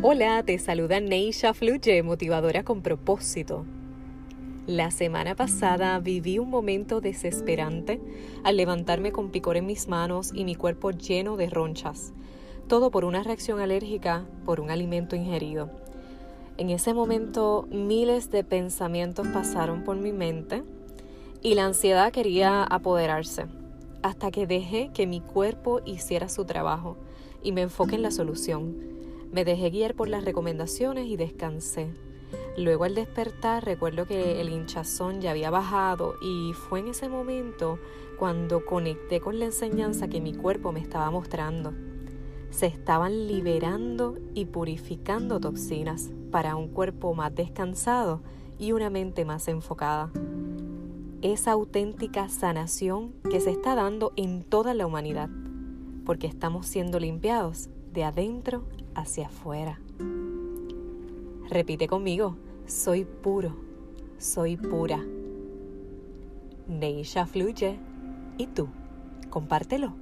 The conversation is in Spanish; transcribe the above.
Hola, te saluda Neisha Fluye, motivadora con propósito. La semana pasada viví un momento desesperante al levantarme con picor en mis manos y mi cuerpo lleno de ronchas, todo por una reacción alérgica por un alimento ingerido. En ese momento miles de pensamientos pasaron por mi mente y la ansiedad quería apoderarse, hasta que dejé que mi cuerpo hiciera su trabajo y me enfoqué en la solución me dejé guiar por las recomendaciones y descansé. Luego al despertar recuerdo que el hinchazón ya había bajado y fue en ese momento cuando conecté con la enseñanza que mi cuerpo me estaba mostrando. Se estaban liberando y purificando toxinas para un cuerpo más descansado y una mente más enfocada. Esa auténtica sanación que se está dando en toda la humanidad, porque estamos siendo limpiados de adentro hacia afuera. Repite conmigo, soy puro, soy pura. Neisha fluye. ¿Y tú? Compártelo.